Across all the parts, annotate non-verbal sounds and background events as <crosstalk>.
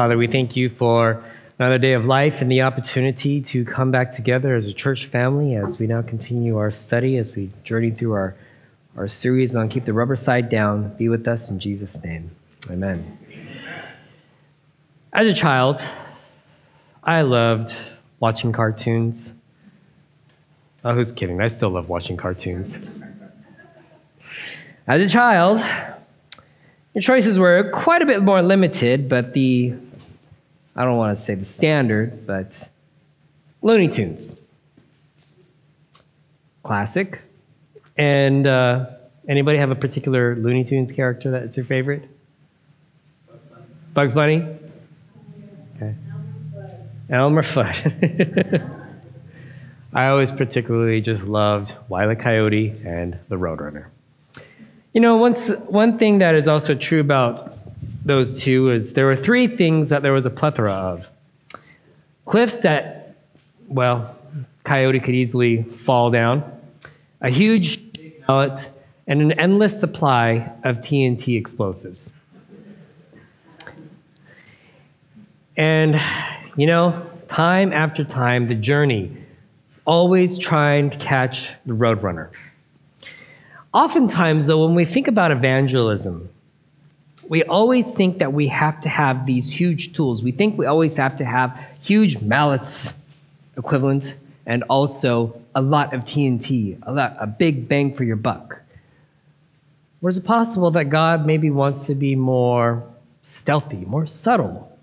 Father, we thank you for another day of life and the opportunity to come back together as a church family as we now continue our study, as we journey through our, our series on Keep the Rubber Side Down. Be with us in Jesus' name. Amen. As a child, I loved watching cartoons. Oh, who's kidding? I still love watching cartoons. As a child, your choices were quite a bit more limited, but the, I don't want to say the standard, but Looney Tunes. Classic. And uh, anybody have a particular Looney Tunes character that's your favorite? Bugs Bunny? Okay. Elmer Fudd. <laughs> I always particularly just loved Wile E. Coyote and the Roadrunner. You know, once, one thing that is also true about those two is there were three things that there was a plethora of cliffs that, well, Coyote could easily fall down, a huge mallet, and an endless supply of TNT explosives. And, you know, time after time, the journey, always trying to catch the Roadrunner. Oftentimes, though, when we think about evangelism, we always think that we have to have these huge tools. We think we always have to have huge mallets equivalent and also a lot of TNT, a, lot, a big bang for your buck. Or is it possible that God maybe wants to be more stealthy, more subtle?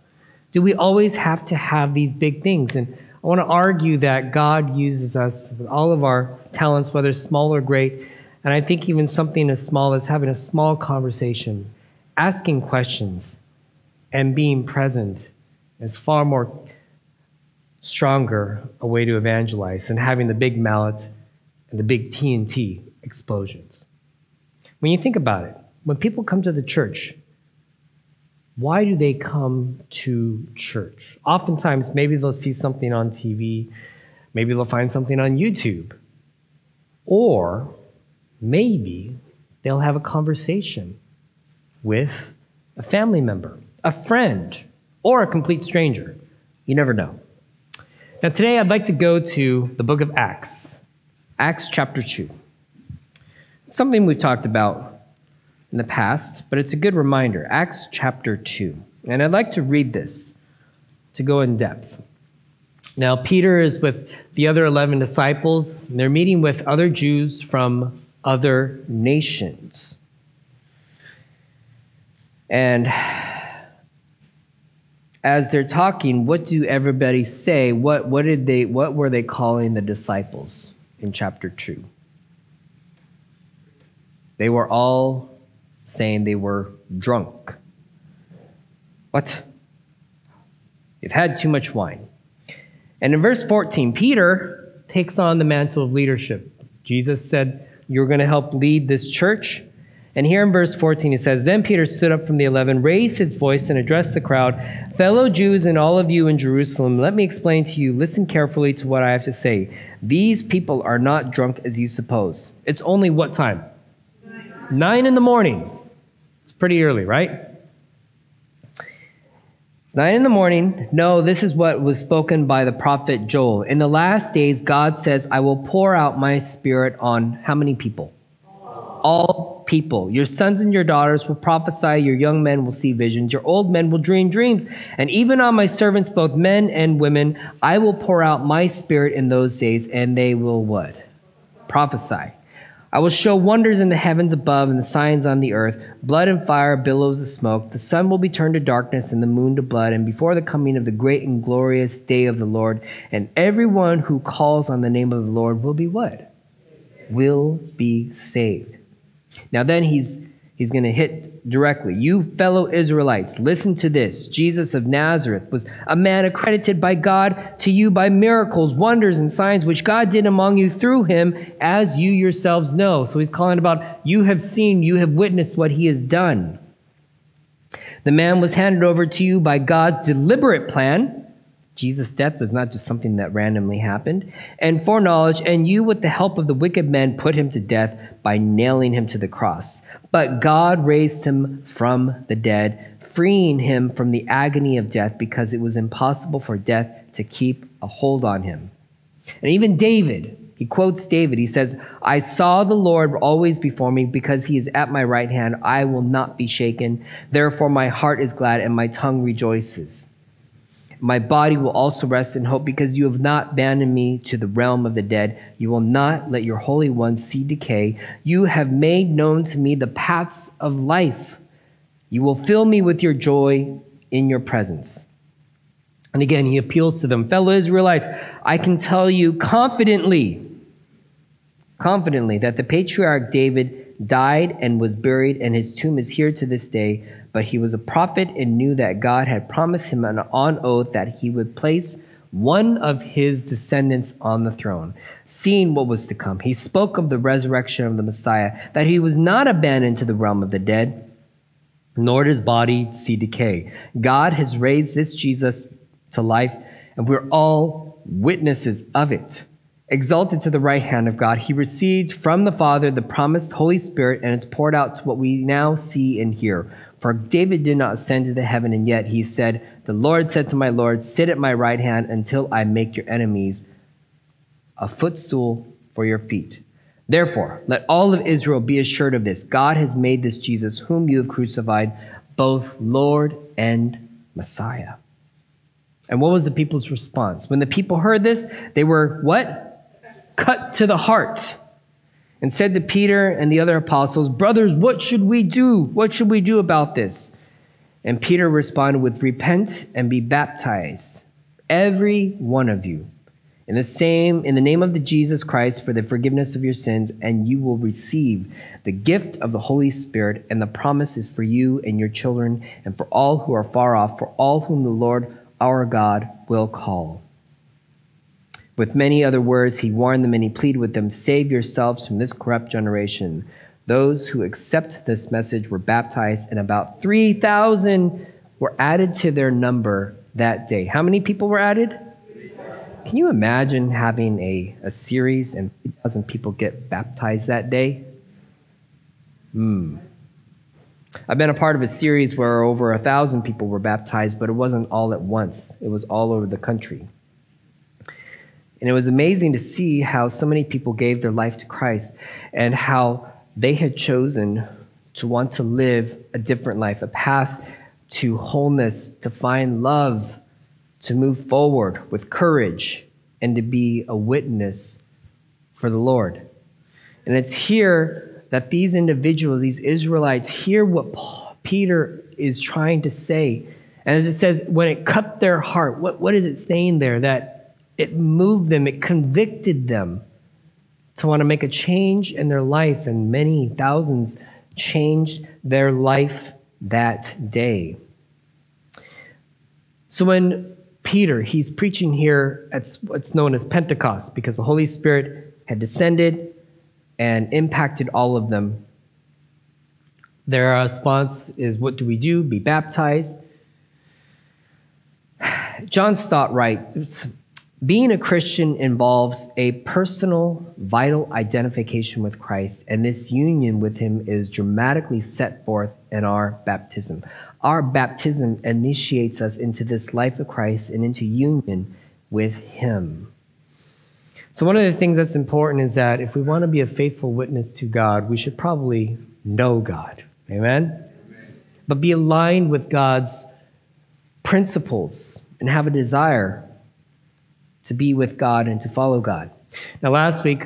Do we always have to have these big things? And I want to argue that God uses us with all of our talents, whether small or great, and I think even something as small as having a small conversation, asking questions, and being present is far more stronger a way to evangelize than having the big mallet and the big TNT explosions. When you think about it, when people come to the church, why do they come to church? Oftentimes, maybe they'll see something on TV, maybe they'll find something on YouTube, or maybe they'll have a conversation with a family member, a friend, or a complete stranger. You never know. Now, today I'd like to go to the book of Acts, Acts chapter 2. It's something we've talked about in the past, but it's a good reminder. Acts chapter 2. And I'd like to read this to go in depth. Now, Peter is with the other 11 disciples, and they're meeting with other Jews from other nations. And as they're talking, what do everybody say? What, what, did they, what were they calling the disciples in chapter 2? They were all saying they were drunk. What? They've had too much wine. And in verse 14, Peter takes on the mantle of leadership. Jesus said, You're going to help lead this church. And here in verse 14, it says, Then Peter stood up from the eleven, raised his voice, and addressed the crowd Fellow Jews and all of you in Jerusalem, let me explain to you. Listen carefully to what I have to say. These people are not drunk as you suppose. It's only what time? Nine in the morning. It's pretty early, right? It's nine in the morning. No, this is what was spoken by the prophet Joel. In the last days, God says, I will pour out my spirit on how many people? All people. Your sons and your daughters will prophesy, your young men will see visions, your old men will dream dreams. And even on my servants, both men and women, I will pour out my spirit in those days, and they will what? Prophesy. I will show wonders in the heavens above and the signs on the earth blood and fire, billows of smoke. The sun will be turned to darkness and the moon to blood, and before the coming of the great and glorious day of the Lord, and everyone who calls on the name of the Lord will be what? Will be saved. Now, then he's He's going to hit directly. You fellow Israelites, listen to this. Jesus of Nazareth was a man accredited by God to you by miracles, wonders, and signs which God did among you through him, as you yourselves know. So he's calling about you have seen, you have witnessed what he has done. The man was handed over to you by God's deliberate plan Jesus' death was not just something that randomly happened, and foreknowledge, and you, with the help of the wicked men, put him to death by nailing him to the cross. But God raised him from the dead, freeing him from the agony of death because it was impossible for death to keep a hold on him. And even David, he quotes David. He says, I saw the Lord always before me because he is at my right hand. I will not be shaken. Therefore, my heart is glad and my tongue rejoices. My body will also rest in hope because you have not abandoned me to the realm of the dead. You will not let your Holy One see decay. You have made known to me the paths of life. You will fill me with your joy in your presence. And again, he appeals to them, fellow Israelites, I can tell you confidently, confidently, that the patriarch David died and was buried, and his tomb is here to this day. But he was a prophet and knew that God had promised him on oath that he would place one of his descendants on the throne. Seeing what was to come, he spoke of the resurrection of the Messiah, that he was not abandoned to the realm of the dead, nor did his body see decay. God has raised this Jesus to life, and we're all witnesses of it. Exalted to the right hand of God, he received from the Father the promised Holy Spirit, and it's poured out to what we now see and hear. For David did not ascend to the heaven, and yet he said, The Lord said to my Lord, Sit at my right hand until I make your enemies a footstool for your feet. Therefore, let all of Israel be assured of this God has made this Jesus, whom you have crucified, both Lord and Messiah. And what was the people's response? When the people heard this, they were what? Cut to the heart and said to Peter and the other apostles, Brothers, what should we do? What should we do about this? And Peter responded with, Repent and be baptized, every one of you, in the same in the name of the Jesus Christ for the forgiveness of your sins, and you will receive the gift of the Holy Spirit, and the promise is for you and your children, and for all who are far off, for all whom the Lord our God will call. With many other words, he warned them and he pleaded with them Save yourselves from this corrupt generation. Those who accept this message were baptized, and about 3,000 were added to their number that day. How many people were added? Can you imagine having a, a series and 3,000 people get baptized that day? Hmm. I've been a part of a series where over a thousand people were baptized, but it wasn't all at once. It was all over the country. And it was amazing to see how so many people gave their life to Christ and how they had chosen to want to live a different life, a path to wholeness, to find love, to move forward with courage, and to be a witness for the Lord. And it's here that these individuals, these Israelites, hear what Paul, Peter is trying to say. And as it says, when it cut their heart, what, what is it saying there? That it moved them, it convicted them to want to make a change in their life, and many thousands changed their life that day. So when Peter, he's preaching here at what's known as Pentecost because the Holy Spirit had descended and impacted all of them. Their response is, What do we do? Be baptized. John Stott writes being a Christian involves a personal, vital identification with Christ, and this union with Him is dramatically set forth in our baptism. Our baptism initiates us into this life of Christ and into union with Him. So, one of the things that's important is that if we want to be a faithful witness to God, we should probably know God. Amen? Amen. But be aligned with God's principles and have a desire to be with God and to follow God. Now, last week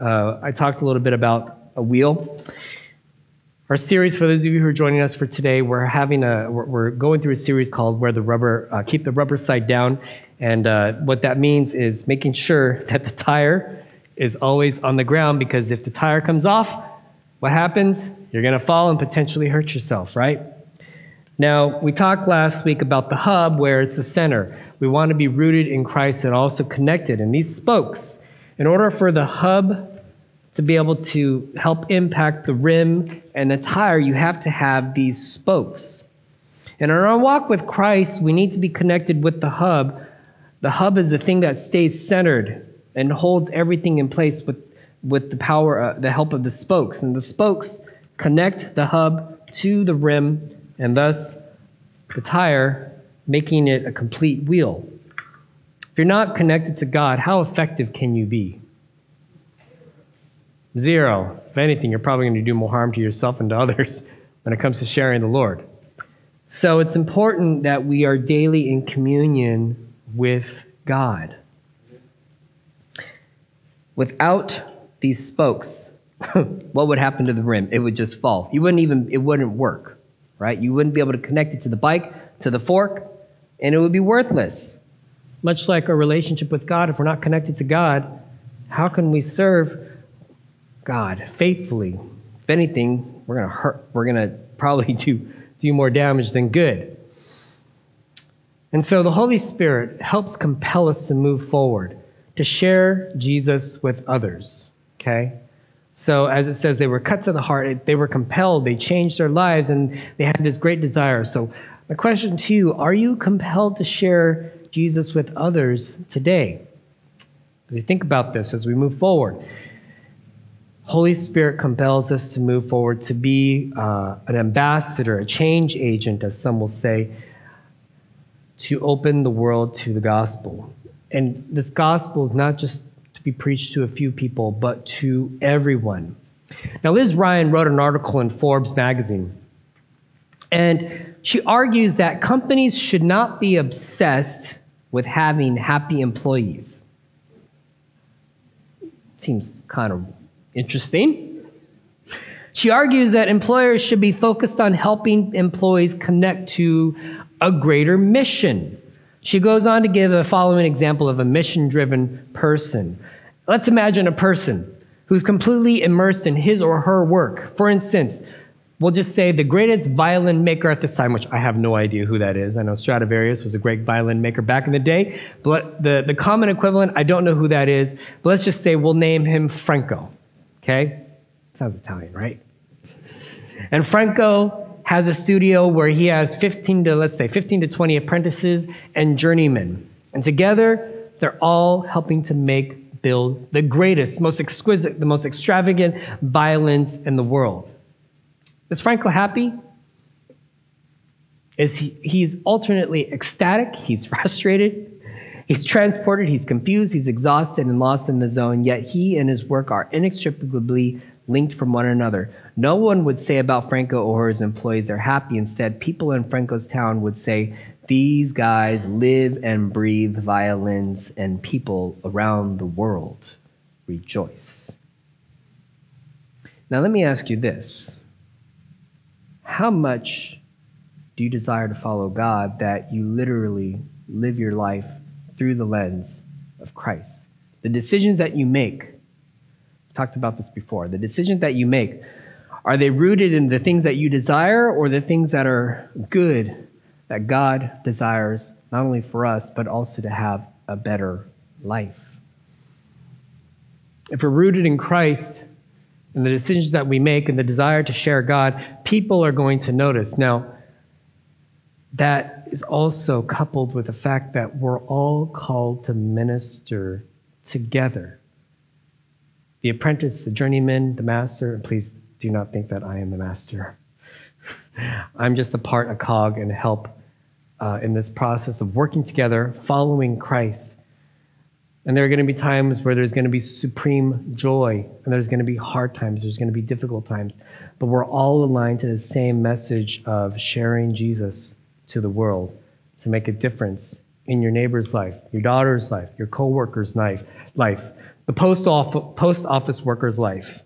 uh, I talked a little bit about a wheel. Our series, for those of you who are joining us for today, we're having a we're, going through a series called "Where the Rubber uh, Keep the Rubber Side Down," and uh, what that means is making sure <laughs> that the tire is always on the ground because if the tire comes off, what happens? you're going to fall and potentially hurt yourself, right? Now, we talked last week about the hub where it's the center. We want to be rooted in Christ and also connected. And these spokes, in order for the hub to be able to help impact the rim and the tire, you have to have these spokes. And in our walk with Christ, we need to be connected with the hub. The hub is the thing that stays centered and holds everything in place with, with the power, uh, the help of the spokes. And the spokes connect the hub to the rim and thus the tire, making it a complete wheel. If you're not connected to God, how effective can you be? Zero. If anything, you're probably going to do more harm to yourself and to others <laughs> when it comes to sharing the Lord. So it's important that we are daily in communion with God. Without these spokes, <laughs> what would happen to the rim? It would just fall. You wouldn't even it wouldn't work, right? You wouldn't be able to connect it to the bike, to the fork, and it would be worthless. Much like our relationship with God, if we're not connected to God, how can we serve God faithfully? If anything, we're going to hurt. We're going to probably <laughs> do do more damage than good. And so the Holy Spirit helps compel us to move forward, to share Jesus with others. Okay? So, as it says, they were cut to the heart, they were compelled, they changed their lives, and they had this great desire. So, my question to you are you compelled to share Jesus with others today? As you think about this as we move forward, Holy Spirit compels us to move forward to be uh, an ambassador, a change agent, as some will say, to open the world to the gospel. And this gospel is not just be preached to a few people, but to everyone. Now, Liz Ryan wrote an article in Forbes magazine, and she argues that companies should not be obsessed with having happy employees. Seems kind of Interesting. She argues that employers should be focused on helping employees connect to a greater mission. She goes on to give a following example of a mission driven person. Let's imagine a person who's completely immersed in his or her work. For instance, we'll just say the greatest violin maker at this time, which I have no idea who that is. I know Stradivarius was a great violin maker back in the day, but the, the common equivalent, I don't know who that is, but let's just say we'll name him Franco. Okay? Sounds Italian, right? And Franco has a studio where he has 15 to, let's say, 15 to 20 apprentices and journeymen. And together, they're all helping to make, the greatest, most exquisite, the most extravagant violins in the world. Is Franco happy? Is he, he's alternately ecstatic, he's <laughs> frustrated, He's transported, he's confused, he's exhausted and lost in the zone, yet he and his work are inextricably linked from one another. No one would say about Franco or his employees they're happy. Instead, people in Franco's town would say, These guys live and breathe violins, and people around the world rejoice. Now, let me ask you this How much do you desire to follow God that you literally live your life through the lens of Christ. The decisions that you make, I've talked about this before, the decisions that you make, are they rooted in the things that you desire or the things that are good that God desires, not only for us, but also to have a better life? If we're rooted in Christ and the decisions that we make and the desire to share God, people are going to notice. Now, that is also coupled with the fact that we're all called to minister together. The apprentice, the journeyman, the master, and please do not think that I am the master. <laughs> I'm just a part, a cog, and help uh, in this process of working together, following Christ. And there are going to be times where there's going to be supreme joy, and there's going to be hard times, there's going to be difficult times. But we're all aligned to the same message of sharing Jesus to the world to make a difference in your neighbor's life, your daughter's life, your coworker's life, life the post office, post office worker's life.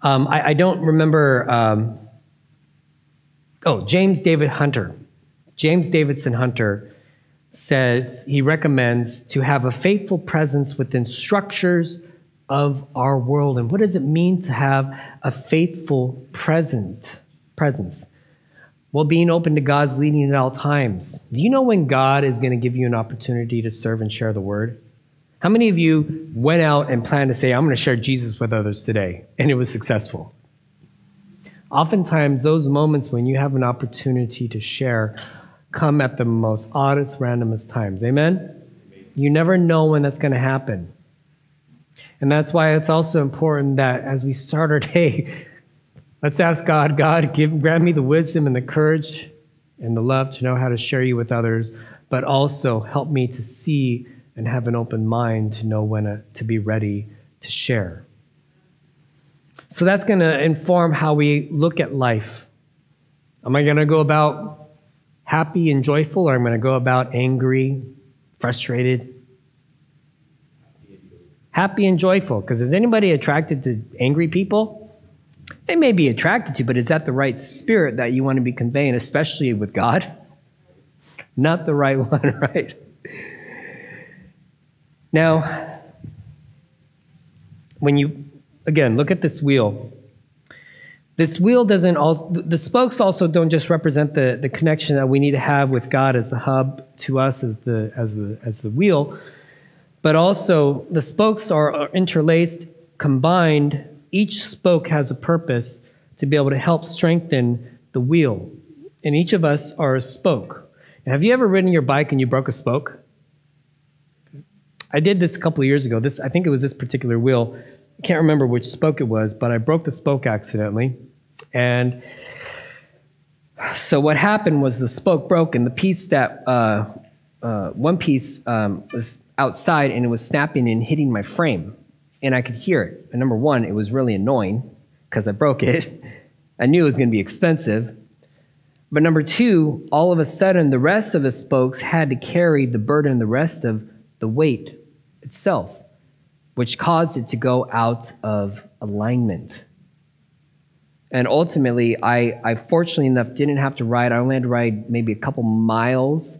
Um, I, I, don't remember. Um, oh, James David Hunter. James Davidson Hunter says he recommends to have a faithful presence within structures of our world. And what does it mean to have a faithful present presence? Well, being open to God's leading at all times. Do you know when God is going to give you an opportunity to serve and share the word? How many of you went out and planned to say, I'm going to share Jesus with others today, and it was successful? Oftentimes, those moments when you have an opportunity to share come at the most oddest, randomest times. Amen? You never know when that's going to happen. And that's why it's also important that as we start our <laughs> day, let's ask God, God, give, grant me the wisdom and the courage and the love to know how to share you with others, but also help me to see and have an open mind to know when to, to be ready to share. So that's going to inform how we look at life. Am I going to go about happy and joyful, or I'm going to go about angry, frustrated? Happy and joyful. Because is anybody attracted to angry people? They may be attracted to, but is that the right spirit that you want to be conveying, especially with God? Not the right <laughs> one, right? Now, when you again, look at this wheel. This wheel doesn't also, the spokes also don't just represent the, the connection that we need to have with God as the hub to us as the, as the, as the wheel, but also the spokes are, are interlaced, combined. Each spoke has a purpose to be able to help strengthen the wheel. And each of us are a spoke. have you ever ridden your bike and you broke a spoke? I did this a couple of years ago. This, I think it was this particular wheel can't remember which spoke it was, but I broke the spoke accidentally. And so what happened was the spoke broke, and the piece that uh, uh, one piece um, was outside and it was snapping and hitting my frame, and I could hear it. And number one, it was really annoying because I broke it. <laughs> I knew it was going to be expensive. But number two, all of a sudden, the rest of the spokes had to carry the burden, the rest of the weight itself which caused it to go out of alignment. And ultimately, I, I fortunately enough didn't have to ride. I only had to ride maybe a couple miles.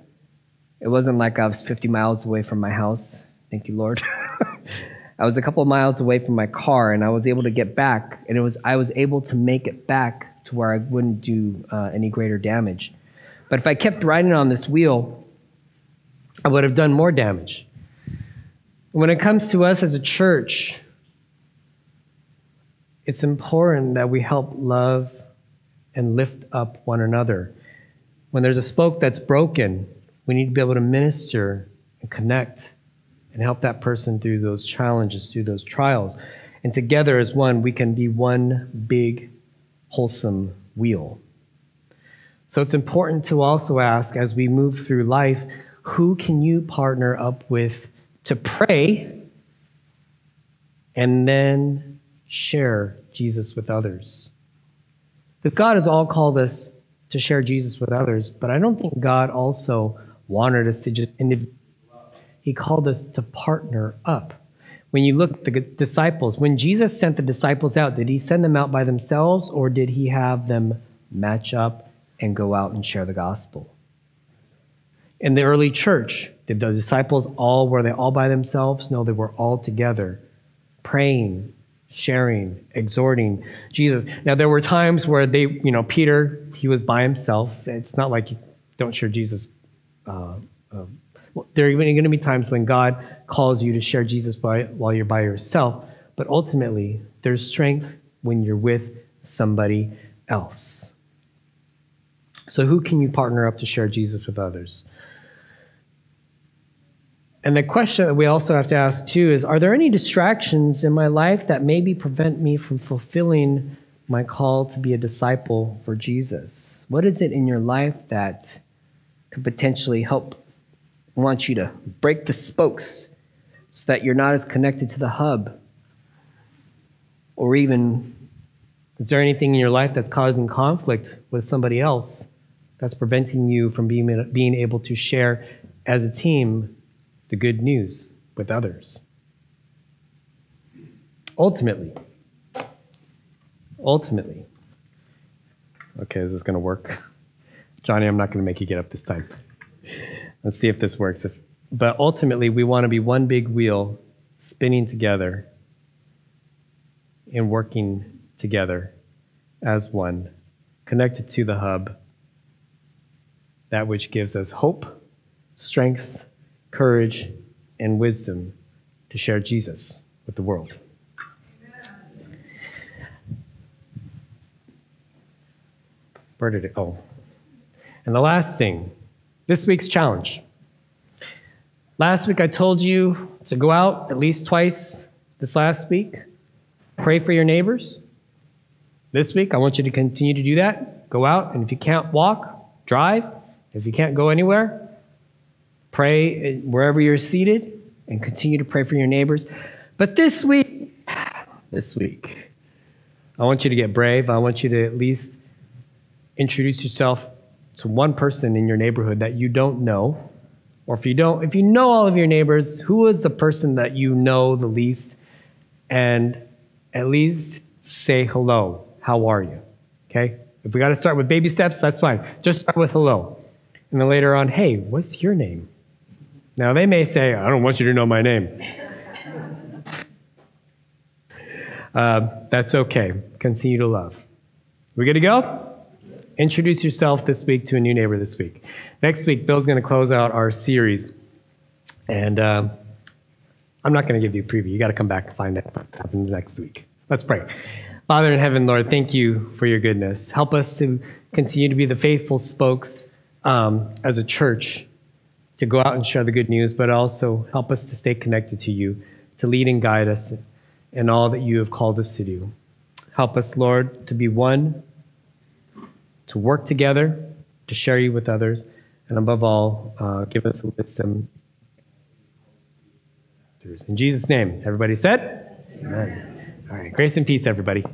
It wasn't like I was 50 miles away from my house. Thank you, Lord. <laughs> I was a couple miles away from my car, and I was able to get back. And it was I was able to make it back to where I wouldn't do uh, any greater damage. But if I kept riding on this wheel, I would have done more damage. When it comes to us as a church, it's important that we help love and lift up one another. When there's a spoke that's broken, we need to be able to minister and connect and help that person through those challenges, through those trials. And together as one, we can be one big, wholesome wheel. So it's important to also ask as we move through life who can you partner up with to pray and then share Jesus with others. That God has all called us to share Jesus with others, but I don't think God also wanted us to just He called us to partner up. When you look at the disciples, when Jesus sent the disciples out, did he send them out by themselves or did he have them match up and go out and share the gospel? In the early church, did the disciples all, were they all by themselves? No, they were all together, praying, sharing, exhorting Jesus. Now, there were times where they, you know, Peter, he was by himself. It's not like you don't share Jesus. Uh, uh, well, there are going to be times when God calls you to share Jesus by, while you're by yourself, but ultimately, there's strength when you're with somebody else. So, who can you partner up to share Jesus with others? And the question that we also have to ask too is Are there any distractions in my life that maybe prevent me from fulfilling my call to be a disciple for Jesus? What is it in your life that could potentially help want you to break the spokes so that you're not as connected to the hub? Or even, is there anything in your life that's causing conflict with somebody else that's preventing you from being, being able to share as a team the good news with others. Ultimately, ultimately, okay, is this going to work? <laughs> Johnny, I'm not going to make you get up this time. Let's see if this works. If, but ultimately, we want to be one big wheel spinning together and working together as one, connected to the hub, that which gives us hope, strength, courage, and wisdom to share Jesus with the world. Where did it go? And the last thing, this week's challenge. Last week I told you to go out at least twice this last week, pray for your neighbors. This week I want you to continue to do that. Go out, and if you can't walk, drive. If you can't go anywhere, pray eh, wherever you're seated and continue to pray for your neighbors. But this week, this week, I want you to get brave. I want you to at least introduce yourself to one person in your neighborhood that you don't know. Or if you don't, if you know all of your neighbors, who is the person that you know the least? And at least say hello. How are you? Okay? If we got to start with baby steps, that's fine. Just start with hello. And then later on, hey, what's your name? Now, they may say, I don't want you to know my name. uh, that's okay. Continue to love. We good to go? Introduce yourself this week to a new neighbor this week. Next week, Bill's going to close out our series. And uh, I'm not going to give you a preview. You got to come back and find out what happens next week. Let's pray. Father in heaven, Lord, thank you for your goodness. Help us to continue to be the faithful spokes um, as a church to go out and share the good news, but also help us to stay connected to you, to lead and guide us in all that you have called us to do. Help us, Lord, to be one, to work together, to share you with others, and above all, uh, give us wisdom. In Jesus' name, everybody said? Amen. All right, grace and peace, everybody.